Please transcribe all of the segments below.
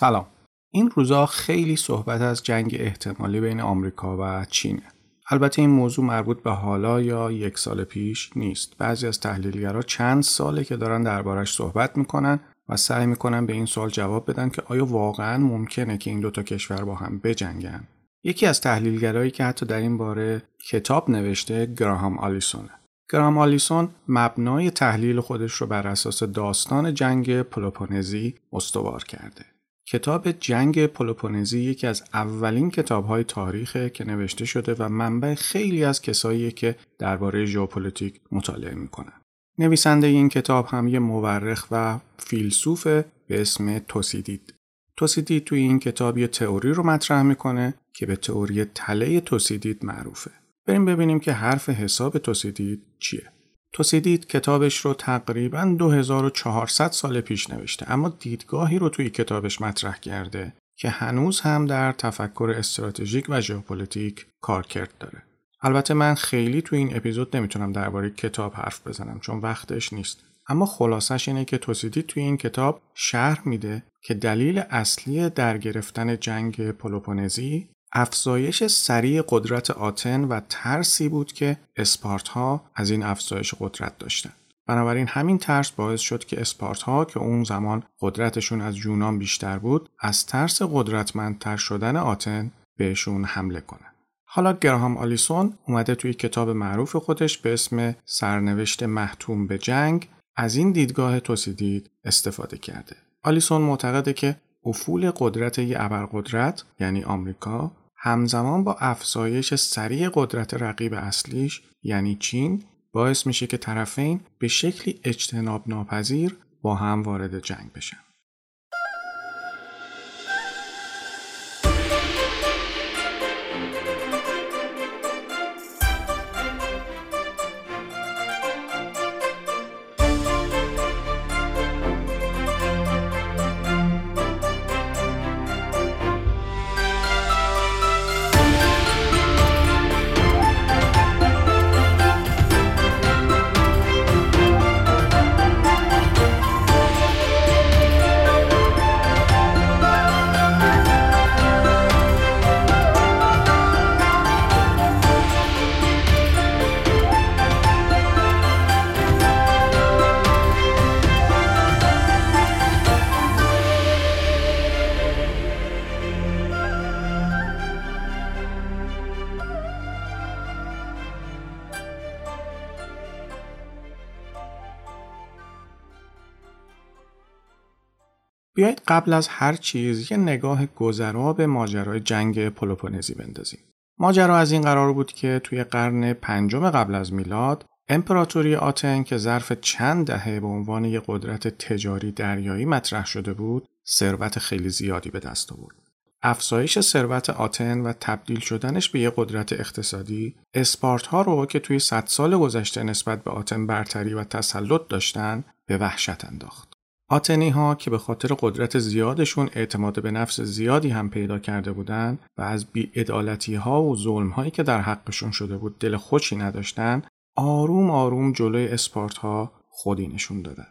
سلام. این روزا خیلی صحبت از جنگ احتمالی بین آمریکا و چینه. البته این موضوع مربوط به حالا یا یک سال پیش نیست. بعضی از تحلیلگرا چند ساله که دارن دربارش صحبت می‌کنن و سعی می‌کنن به این سوال جواب بدن که آیا واقعا ممکنه که این دوتا کشور با هم بجنگن. یکی از تحلیلگرایی که حتی در این باره کتاب نوشته گراهام آلیسونه. گرام آلیسون مبنای تحلیل خودش رو بر اساس داستان جنگ پلوپونزی استوار کرده. کتاب جنگ پلوپونزی یکی از اولین کتابهای تاریخه که نوشته شده و منبع خیلی از کسایی که درباره ژئوپلیتیک مطالعه می‌کنن. نویسنده این کتاب هم یه مورخ و فیلسوف به اسم توسیدید. توسیدید توی این کتاب یه تئوری رو مطرح می‌کنه که به تئوری تله توسیدید معروفه. بریم ببینیم که حرف حساب توسیدید چیه. توسیدید کتابش رو تقریبا 2400 سال پیش نوشته اما دیدگاهی رو توی کتابش مطرح کرده که هنوز هم در تفکر استراتژیک و ژئوپلیتیک کارکرد داره. البته من خیلی توی این اپیزود نمی‌تونم درباره کتاب حرف بزنم چون وقتش نیست. اما خلاصش اینه که توسیدید توی این کتاب شرح میده که دلیل اصلی در گرفتن جنگ پلوپونزی افزایش سریع قدرت آتن و ترسی بود که اسپارت ها از این افزایش قدرت داشتن. بنابراین همین ترس باعث شد که اسپارت ها که اون زمان قدرتشون از یونان بیشتر بود از ترس قدرتمندتر شدن آتن بهشون حمله کنه. حالا گراهام آلیسون اومده توی کتاب معروف خودش به اسم سرنوشت محتوم به جنگ از این دیدگاه توسیدید استفاده کرده. آلیسون معتقده که افول قدرت یه ابرقدرت یعنی آمریکا همزمان با افزایش سریع قدرت رقیب اصلیش یعنی چین باعث میشه که طرفین به شکلی اجتناب ناپذیر با هم وارد جنگ بشن. قبل از هر چیز یه نگاه گذرا به ماجرای جنگ پلوپونزی بندازیم. ماجرا از این قرار بود که توی قرن پنجم قبل از میلاد امپراتوری آتن که ظرف چند دهه به عنوان یک قدرت تجاری دریایی مطرح شده بود، ثروت خیلی زیادی به دست آورد. افزایش ثروت آتن و تبدیل شدنش به یک قدرت اقتصادی اسپارت ها رو که توی صد سال گذشته نسبت به آتن برتری و تسلط داشتن به وحشت انداخت. آتنی ها که به خاطر قدرت زیادشون اعتماد به نفس زیادی هم پیدا کرده بودند و از بیعدالتی ها و ظلم هایی که در حقشون شده بود دل خوشی نداشتن آروم آروم جلوی اسپارت ها خودی نشون دادن.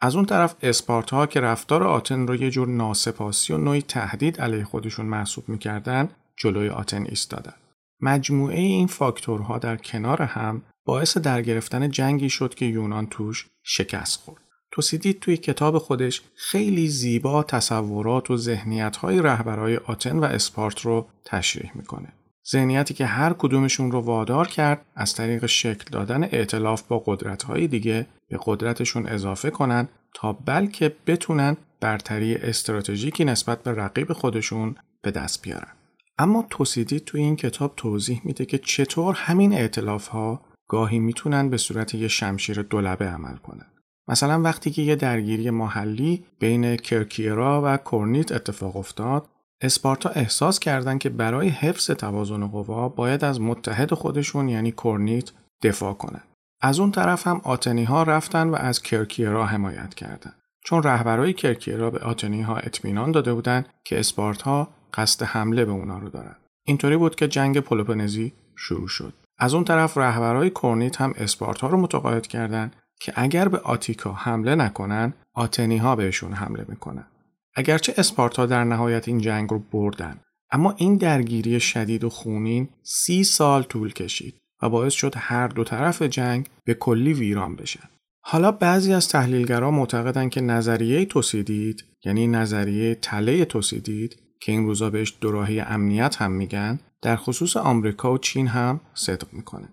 از اون طرف اسپارت ها که رفتار آتن رو یه جور ناسپاسی و نوعی تهدید علیه خودشون محسوب می‌کردن جلوی آتن ایستادن. مجموعه این فاکتورها در کنار هم باعث در گرفتن جنگی شد که یونان توش شکست خورد. توسیدید توی کتاب خودش خیلی زیبا تصورات و ذهنیت های رهبرای آتن و اسپارت رو تشریح می‌کنه. ذهنیتی که هر کدومشون رو وادار کرد از طریق شکل دادن ائتلاف با قدرت دیگه به قدرتشون اضافه کنن تا بلکه بتونن برتری استراتژیکی نسبت به رقیب خودشون به دست بیارن. اما توسیدی توی این کتاب توضیح میده که چطور همین اعتلاف ها گاهی می‌تونن به صورت یه شمشیر دولبه عمل کنن. مثلا وقتی که یه درگیری محلی بین کرکیرا و کورنیت اتفاق افتاد اسپارتا احساس کردند که برای حفظ توازن قوا باید از متحد خودشون یعنی کورنیت دفاع کنند. از اون طرف هم آتنی ها رفتن و از کرکیرا حمایت کردند. چون رهبرای کرکیرا به آتنی ها اطمینان داده بودند که اسپارتا قصد حمله به اونا رو دارن. اینطوری بود که جنگ پلوپونزی شروع شد. از اون طرف رهبرای کورنیت هم اسپارتا رو متقاعد کردند که اگر به آتیکا حمله نکنن آتنی ها بهشون حمله می‌کنن. اگرچه اسپارتا در نهایت این جنگ رو بردن اما این درگیری شدید و خونین سی سال طول کشید و باعث شد هر دو طرف جنگ به کلی ویران بشن. حالا بعضی از تحلیلگران معتقدند که نظریه توسیدید یعنی نظریه تله توسیدید که این روزا بهش دوراهی امنیت هم میگن در خصوص آمریکا و چین هم صدق می‌کنه.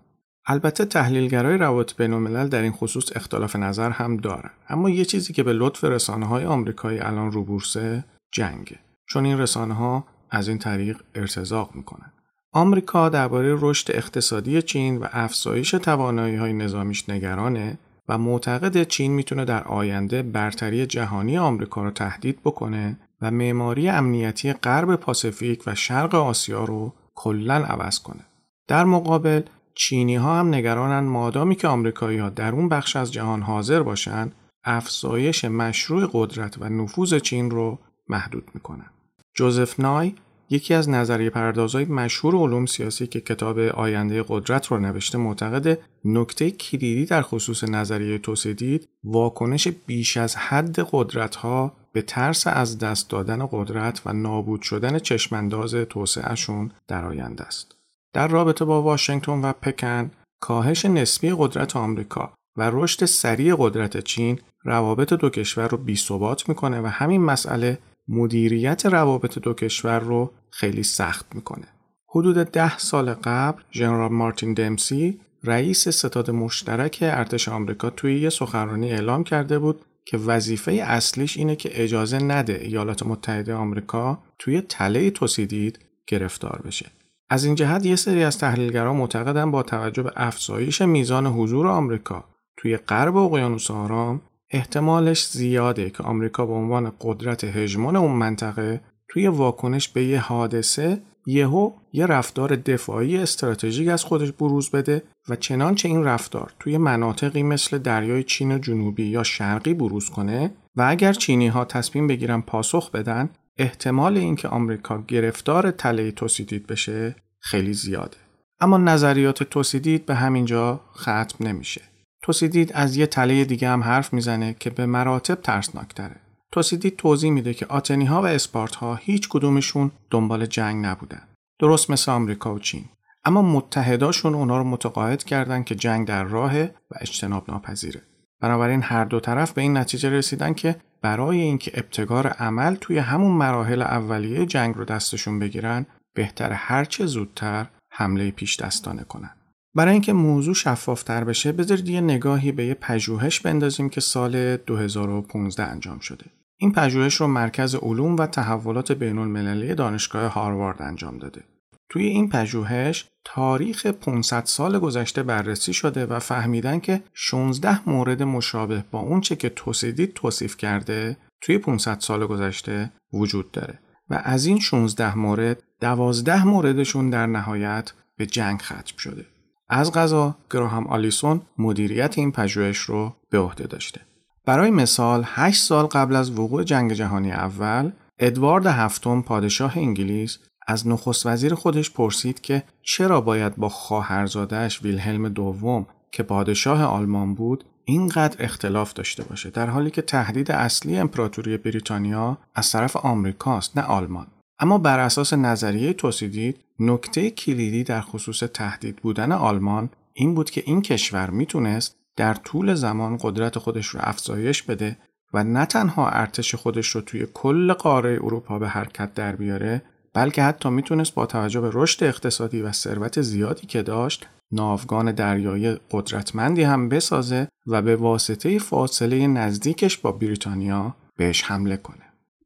البته تحلیلگرای روابط بین الملل در این خصوص اختلاف نظر هم دارن. اما یه چیزی که به لطف رسانه های آمریکایی الان رو بورسه جنگه. چون این رسانه ها از این طریق ارتزاق می‌کنن. آمریکا درباره رشد اقتصادی چین و افزایش توانایی های نظامیش نگرانه و معتقد چین می‌تونه در آینده برتری جهانی آمریکا رو تهدید بکنه و معماری امنیتی غرب پاسیفیک و شرق آسیا رو کلا عوض کنه. در مقابل چینی ها هم نگرانن مادامی که آمریکایی ها در اون بخش از جهان حاضر باشن افزایش مشروع قدرت و نفوذ چین رو محدود می‌کنن. جوزف نای یکی از نظریه پردازهای مشهور علوم سیاسی که کتاب آینده قدرت رو نوشته معتقد نکته کلیدی در خصوص نظریه توسعه واکنش بیش از حد قدرت ها به ترس از دست دادن قدرت و نابود شدن چشمانداز توسعهشون در آینده است. در رابطه با واشنگتن و پکن کاهش نسبی قدرت آمریکا و رشد سریع قدرت چین روابط دو کشور رو بی‌ثبات می‌کنه و همین مسئله مدیریت روابط دو کشور رو خیلی سخت می‌کنه. حدود ده سال قبل ژنرال مارتین دمسی رئیس ستاد مشترک ارتش آمریکا توی یه سخنرانی اعلام کرده بود که وظیفه اصلیش اینه که اجازه نده ایالات متحده آمریکا توی تله توسیدید گرفتار بشه. از این جهت یه سری از تحلیلگران معتقدن با توجه به افزایش میزان حضور آمریکا توی غرب اقیانوس آرام احتمالش زیاده که آمریکا به عنوان قدرت هژمون اون منطقه توی واکنش به یه حادثه یهو یه رفتار دفاعی استراتژیک از خودش بروز بده و چنانچه این رفتار توی مناطقی مثل دریای چین جنوبی یا شرقی بروز کنه و اگر چینی ها تصمیم بگیرن پاسخ بدن احتمال اینکه آمریکا گرفتار تله توسیدید بشه خیلی زیاده. اما نظریات توسیدید به همین جا ختم نمیشه. توسیدید از یه تله دیگه هم حرف می‌زنه که به مراتب ترسناکتره. توسیدید توضیح میده که آتنی ها و اسپارت ها هیچ کدومشون دنبال جنگ نبودن. درست مثل آمریکا و چین. اما متحداشون اونا رو متقاعد کردن که جنگ در راه و اجتناب ناپذیره بنابراین هر دو طرف به این نتیجه رسیدن که برای اینکه ابتکار عمل توی همون مراحل اولیه جنگ رو دستشون بگیرن بهتر هرچه زودتر حمله پیش دستانه کنن. برای اینکه موضوع شفافتر بشه بذارید یه نگاهی به یه پژوهش بندازیم که سال 2015 انجام شده. این پژوهش رو مرکز علوم و تحولات بین المللی دانشگاه هاروارد انجام داده. توی این پژوهش تاریخ 500 سال گذشته بررسی شده و فهمیدن که 16 مورد مشابه با اونچه که توسیدید توصیف کرده توی 500 سال گذشته وجود داره و از این 16 مورد 12 موردشون در نهایت به جنگ ختم شده. از غذا گراهام آلیسون مدیریت این پژوهش رو به عهده داشته. برای مثال 8 سال قبل از وقوع جنگ جهانی اول ادوارد هفتم پادشاه انگلیس از نخست وزیر خودش پرسید که چرا باید با خواهرزادهش ویلهلم دوم که پادشاه آلمان بود اینقدر اختلاف داشته باشه در حالی که تهدید اصلی امپراتوری بریتانیا از طرف آمریکاست نه آلمان. اما بر اساس نظریه توسیدید نکته کلیدی در خصوص تهدید بودن آلمان این بود که این کشور می‌تونست در طول زمان قدرت خودش رو افزایش بده و نه تنها ارتش خودش رو توی کل قاره اروپا به حرکت در بیاره بلکه حتی می‌تونست با توجه به رشد اقتصادی و ثروت زیادی که داشت ناوگان دریایی قدرتمندی هم بسازه و به واسطه فاصله نزدیکش با بریتانیا بهش حمله کنه.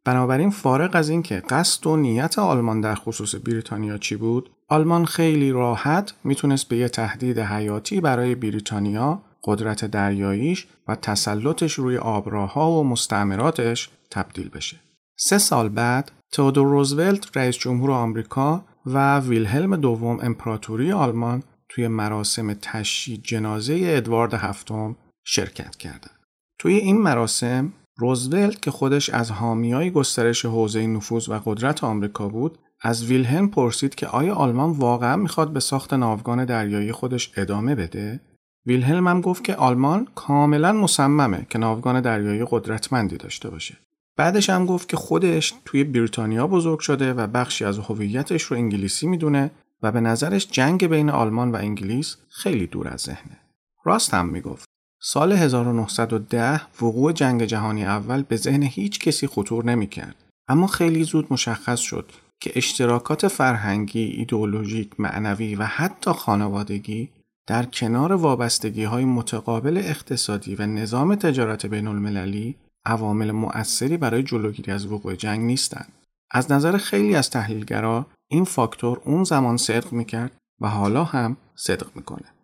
بنابراین فارغ از اینکه قصد و نیت آلمان در خصوص بریتانیا چی بود، آلمان خیلی راحت می‌تونست به یه تهدید حیاتی برای بریتانیا قدرت دریاییش و تسلطش روی آبراها و مستعمراتش تبدیل بشه. سه سال بعد تئودور روزولت رئیس جمهور آمریکا و ویلهلم دوم امپراتوری آلمان توی مراسم تشییع جنازه ادوارد هفتم شرکت کردند. توی این مراسم روزولت که خودش از حامیای گسترش حوزه نفوذ و قدرت آمریکا بود از ویلهلم پرسید که آیا آلمان واقعا می‌خواد به ساخت ناوگان دریایی خودش ادامه بده ویلهلم هم گفت که آلمان کاملا مصممه که ناوگان دریایی قدرتمندی داشته باشه بعدش هم گفت که خودش توی بریتانیا بزرگ شده و بخشی از هویتش رو انگلیسی می‌دونه و به نظرش جنگ بین آلمان و انگلیس خیلی دور از ذهنه. راست هم می‌گفت. سال 1910 وقوع جنگ جهانی اول به ذهن هیچ کسی خطور نمی‌کرد. اما خیلی زود مشخص شد که اشتراکات فرهنگی، ایدئولوژیک، معنوی و حتی خانوادگی در کنار وابستگی های متقابل اقتصادی و نظام تجارت بین المللی عوامل مؤثری برای جلوگیری از وقوع جنگ نیستند. از نظر خیلی از تحلیلگرا این فاکتور اون زمان صدق می‌کرد و حالا هم صدق می‌کنه.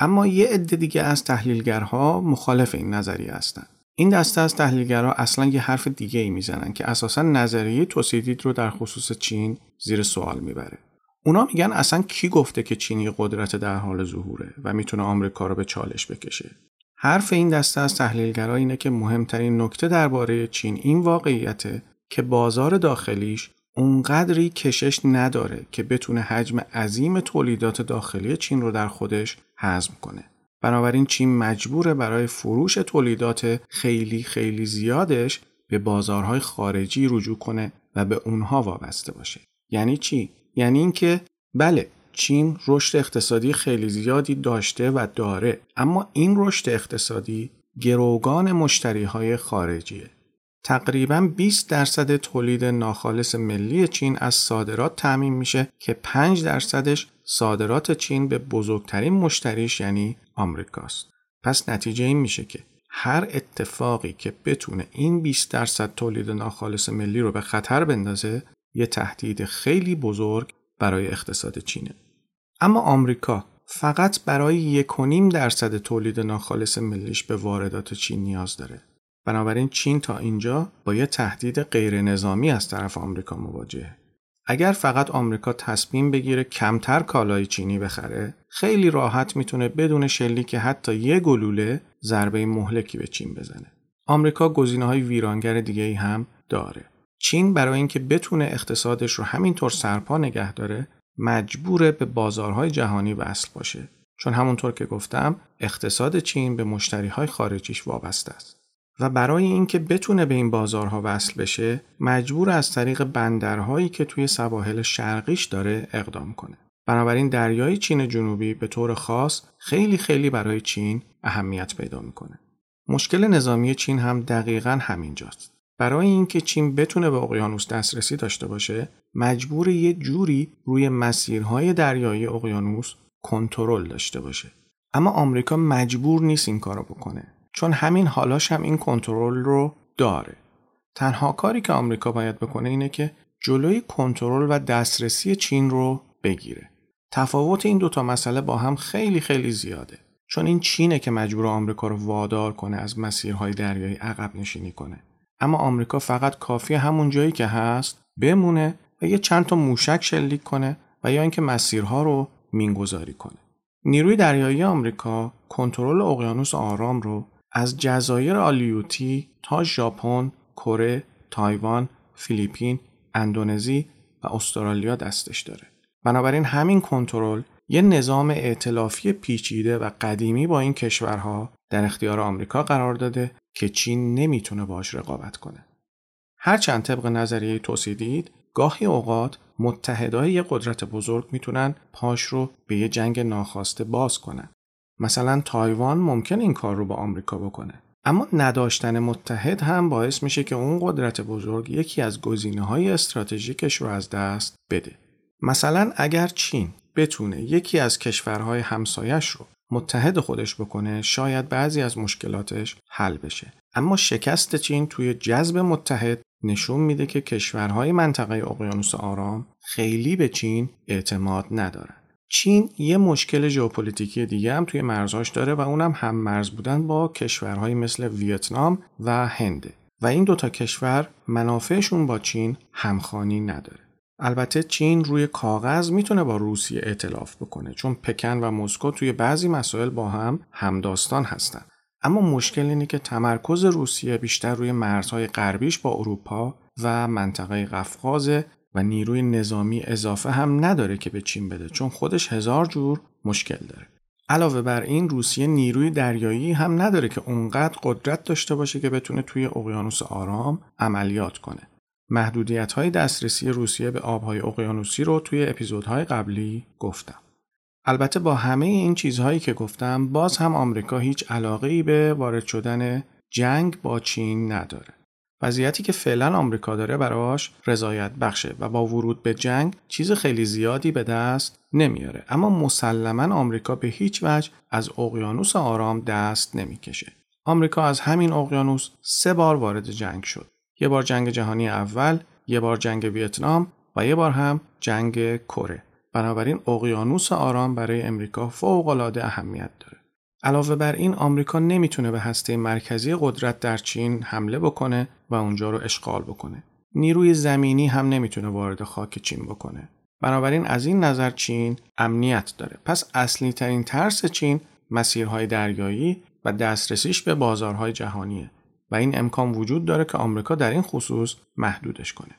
اما یه عده دیگه از تحلیلگرها مخالف این نظریه هستند. این دسته از تحلیلگرها اصلا یه حرف دیگه ای می‌زنن که اساسا نظریه توسیدید رو در خصوص چین زیر سوال می‌بره. اونا میگن اصلا کی گفته که چینی قدرت در حال ظهوره و می‌تونه آمریکا رو به چالش بکشه. حرف این دسته از تحلیلگرها اینه که مهمترین نکته درباره چین این واقعیته که بازار داخلیش اونقدری کشش نداره که بتونه حجم عظیم تولیدات داخلی چین رو در خودش هضم کنه. بنابراین چین مجبوره برای فروش تولیدات خیلی خیلی زیادش به بازارهای خارجی رجوع کنه و به اونها وابسته باشه. یعنی چی؟ یعنی اینکه بله چین رشد اقتصادی خیلی زیادی داشته و داره اما این رشد اقتصادی گروگان مشتری های خارجیه. تقریبا 20 درصد تولید ناخالص ملی چین از صادرات تعمین میشه که 5 درصدش صادرات چین به بزرگترین مشتریش یعنی آمریکاست. پس نتیجه این میشه که هر اتفاقی که بتونه این 20 درصد تولید ناخالص ملی رو به خطر بندازه یه تهدید خیلی بزرگ برای اقتصاد چینه. اما آمریکا فقط برای یکونیم درصد تولید ناخالص ملیش به واردات چین نیاز داره. بنابراین چین تا اینجا با یه تهدید غیر نظامی از طرف آمریکا مواجهه. اگر فقط آمریکا تصمیم بگیره کمتر کالای چینی بخره، خیلی راحت می‌تونه بدون شلیک حتی یه گلوله ضربه مهلکی به چین بزنه. آمریکا گزینه های ویرانگر دیگه ای هم داره. چین برای اینکه بتونه اقتصادش رو همینطور سرپا نگه داره، مجبوره به بازارهای جهانی وصل باشه. چون همونطور که گفتم، اقتصاد چین به مشتری های خارجیش وابسته است. و برای اینکه بتونه به این بازارها وصل بشه مجبور از طریق بندرهایی که توی سواحل شرقیش داره اقدام کنه. بنابراین دریای چین جنوبی به طور خاص خیلی خیلی برای چین اهمیت پیدا می‌کنه. مشکل نظامی چین هم دقیقا همینجاست. برای اینکه چین بتونه به اقیانوس دسترسی داشته باشه، مجبور یه جوری روی مسیرهای دریایی اقیانوس کنترل داشته باشه. اما آمریکا مجبور نیست این کارو بکنه. چون همین حالاش هم این کنترل رو داره. تنها کاری که آمریکا باید بکنه اینه که جلوی کنترل و دسترسی چین رو بگیره. تفاوت این دوتا مسئله با هم خیلی خیلی زیاده. چون این چینه که مجبور آمریکا رو وادار کنه از مسیرهای دریایی عقب نشینی کنه. اما آمریکا فقط کافی همون جایی که هست بمونه و یه چند تا موشک شلیک کنه و یا اینکه مسیرها رو مینگذاری کنه. نیروی دریایی آمریکا کنترل اقیانوس آرام رو از جزایر آلیوتی تا ژاپن، کره، تایوان، فیلیپین، اندونزی و استرالیا دستش داره. بنابراین همین کنترل یه نظام ائتلافی پیچیده و قدیمی با این کشورها در اختیار آمریکا قرار داده که چین نمی‌تونه باش رقابت کنه. هرچند طبق نظریه توصیدید گاهی اوقات متحدای یه قدرت بزرگ می‌تونن پاش رو به یه جنگ ناخواسته باز کنن. مثلا تایوان ممکن این کار رو با آمریکا بکنه. اما نداشتن متحد هم باعث میشه که اون قدرت بزرگ یکی از گزینه های استراتژیکش رو از دست بده. مثلا اگر چین بتونه یکی از کشورهای همسایش رو متحد خودش بکنه شاید بعضی از مشکلاتش حل بشه اما شکست چین توی جذب متحد نشون میده که کشورهای منطقه اقیانوس آرام خیلی به چین اعتماد ندارن چین یه مشکل ژئوپلیتیکی دیگه هم توی مرزهاش داره و اونم هم مرز بودن با کشورهایی مثل ویتنام و هنده و این دوتا کشور منافعشون با چین همخانی نداره. البته چین روی کاغذ می‌تونه با روسیه ائتلاف بکنه چون پکن و مسکو توی بعضی مسائل با هم همداستان هستن. اما مشکل اینه که تمرکز روسیه بیشتر روی مرزهای غربیش با اروپا و منطقه قفقاز و نیروی نظامی اضافه هم نداره که به چین بده چون خودش هزار جور مشکل داره علاوه بر این روسیه نیروی دریایی هم نداره که اونقدر قدرت داشته باشه که بتونه توی اقیانوس آرام عملیات کنه محدودیت های دسترسی روسیه به آبهای اقیانوسی رو توی اپیزودهای قبلی گفتم. البته با همه این چیزهایی که گفتم باز هم آمریکا هیچ علاقه ای به وارد شدن جنگ با چین نداره. وضعیتی که فعلا آمریکا داره براش رضایت بخشه و با ورود به جنگ چیز خیلی زیادی به دست نمیاره اما مسلما آمریکا به هیچ وجه از اقیانوس آرام دست نمی‌کشه. آمریکا از همین اقیانوس سه بار وارد جنگ شد. یه بار جنگ جهانی اول، یه بار جنگ ویتنام و یه بار هم جنگ کره. بنابراین اقیانوس آرام برای امریکا فوق‌العاده اهمیت داره. علاوه بر این آمریکا نمی‌تونه به هسته مرکزی قدرت در چین حمله بکنه و اونجا رو اشغال بکنه. نیروی زمینی هم نمی‌تونه وارد خاک چین بکنه. بنابراین از این نظر چین امنیت داره. پس اصلی ترین ترس چین مسیرهای دریایی و دسترسیش به بازارهای جهانیه. و این امکان وجود داره که آمریکا در این خصوص محدودش کنه.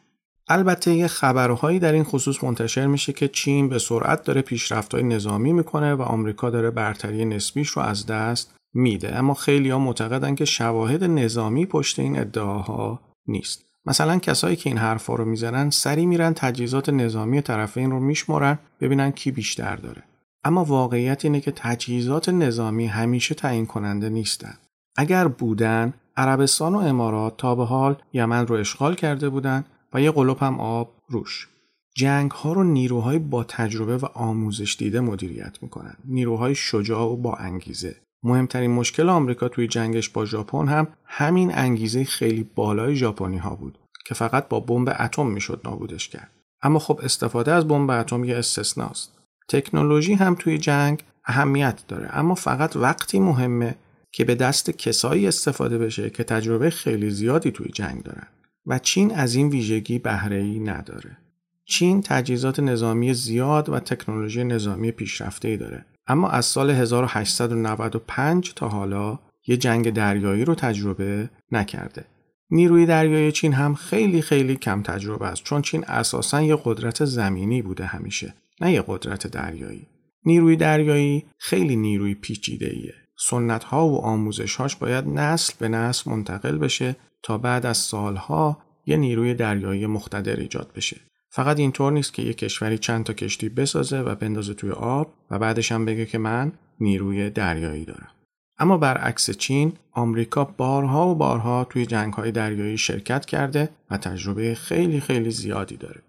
البته یه خبرهایی در این خصوص منتشر میشه که چین به سرعت داره پیشرفت‌های نظامی می‌کنه و آمریکا داره برتری نسبیش رو از دست میده. اما خیلی ها معتقدن که شواهد نظامی پشت این ادعاها نیست. مثلا کسایی که این حرفا رو می‌زنن سری میرن تجهیزات نظامی طرفین رو میشمرن ببینن کی بیشتر داره. اما واقعیت اینه که تجهیزات نظامی همیشه تعیین کننده نیستن. اگر بودن عربستان و امارات تا به حال یمن رو اشغال کرده بودند و یه قلوب هم آب روش. جنگ ها رو نیروهای با تجربه و آموزش دیده مدیریت می‌کنن. نیروهای شجاع و با انگیزه. مهمترین مشکل آمریکا توی جنگش با ژاپن هم همین انگیزه خیلی بالای ژاپنی ها بود که فقط با بمب اتم می‌شد نابودش کرد. اما خب استفاده از بمب اتم یه استثناست. تکنولوژی هم توی جنگ اهمیت داره اما فقط وقتی مهمه که به دست کسایی استفاده بشه که تجربه خیلی زیادی توی جنگ دارن و چین از این ویژگی بهره ای نداره. چین تجهیزات نظامی زیاد و تکنولوژی نظامی پیشرفته ای داره اما از سال 1895 تا حالا یه جنگ دریایی رو تجربه نکرده. نیروی دریایی چین هم خیلی خیلی کم تجربه است چون چین اساسا یه قدرت زمینی بوده همیشه نه یه قدرت دریایی. نیروی دریایی خیلی نیروی پیچیده ایه. سنت ها و آموزش هاش باید نسل به نسل منتقل بشه تا بعد از سالها یه نیروی دریایی مختدر ایجاد بشه. فقط اینطور نیست که یه کشوری چند تا کشتی بسازه و بندازه توی آب و بعدش هم بگه که من نیروی دریایی دارم. اما برعکس چین، آمریکا بارها و بارها توی جنگ های دریایی شرکت کرده و تجربه خیلی خیلی زیادی داره.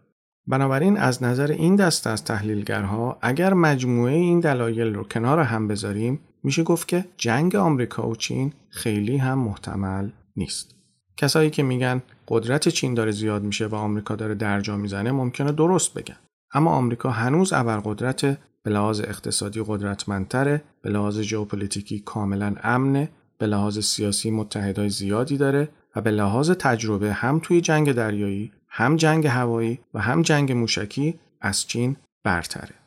بنابراین از نظر این دست از تحلیلگرها اگر مجموعه این دلایل رو کنار هم بذاریم میشه گفت که جنگ آمریکا و چین خیلی هم محتمل نیست. کسایی که میگن قدرت چین داره زیاد میشه و آمریکا داره درجا می‌زنه ممکنه درست بگن. اما آمریکا هنوز ابرقدرت به لحاظ اقتصادی قدرتمندتره، به لحاظ ژئوپلیتیکی کاملا امنه، به لحاظ سیاسی متحدای زیادی داره و به لحاظ تجربه هم توی جنگ دریایی، هم جنگ هوایی و هم جنگ موشکی از چین برتره.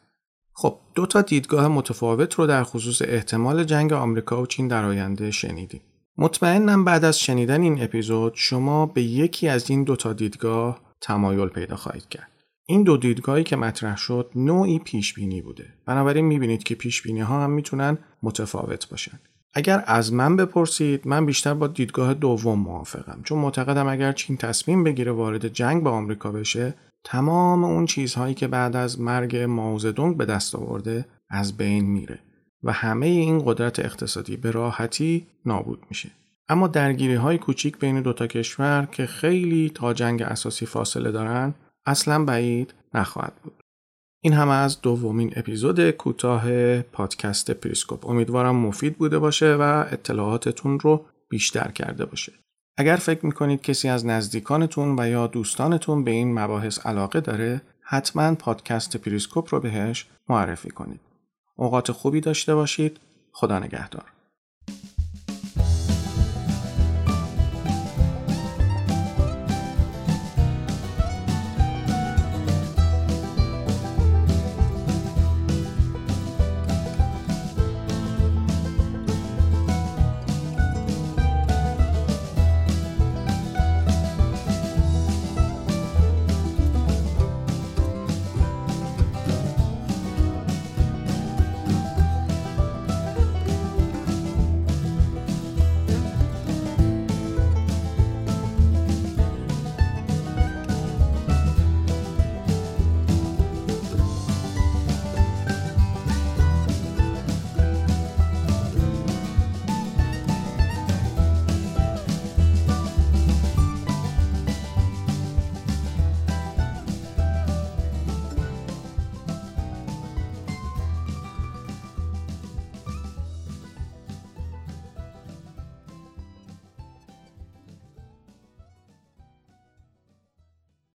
خب دو تا دیدگاه متفاوت رو در خصوص احتمال جنگ آمریکا و چین در آینده شنیدیم. مطمئنم بعد از شنیدن این اپیزود شما به یکی از این دو تا دیدگاه تمایل پیدا خواهید کرد. این دو دیدگاهی که مطرح شد نوعی پیش بینی بوده. بنابراین می‌بینید که پیش بینی ها هم می‌تونن متفاوت باشن. اگر از من بپرسید من بیشتر با دیدگاه دوم موافقم چون معتقدم اگر چین تصمیم بگیره وارد جنگ با آمریکا بشه تمام اون چیزهایی که بعد از مرگ ماوزدونگ به دست آورده از بین میره و همه این قدرت اقتصادی به راحتی نابود میشه. اما درگیری های کوچیک بین دوتا کشور که خیلی تا جنگ اساسی فاصله دارن اصلا بعید نخواهد بود. این هم از دومین اپیزود کوتاه پادکست پریسکوپ. امیدوارم مفید بوده باشه و اطلاعاتتون رو بیشتر کرده باشه. اگر فکر می‌کنید کسی از نزدیکانتون و یا دوستانتون به این مباحث علاقه داره حتما پادکست پریسکوپ رو بهش معرفی کنید. اوقات خوبی داشته باشید. خدا نگهدار.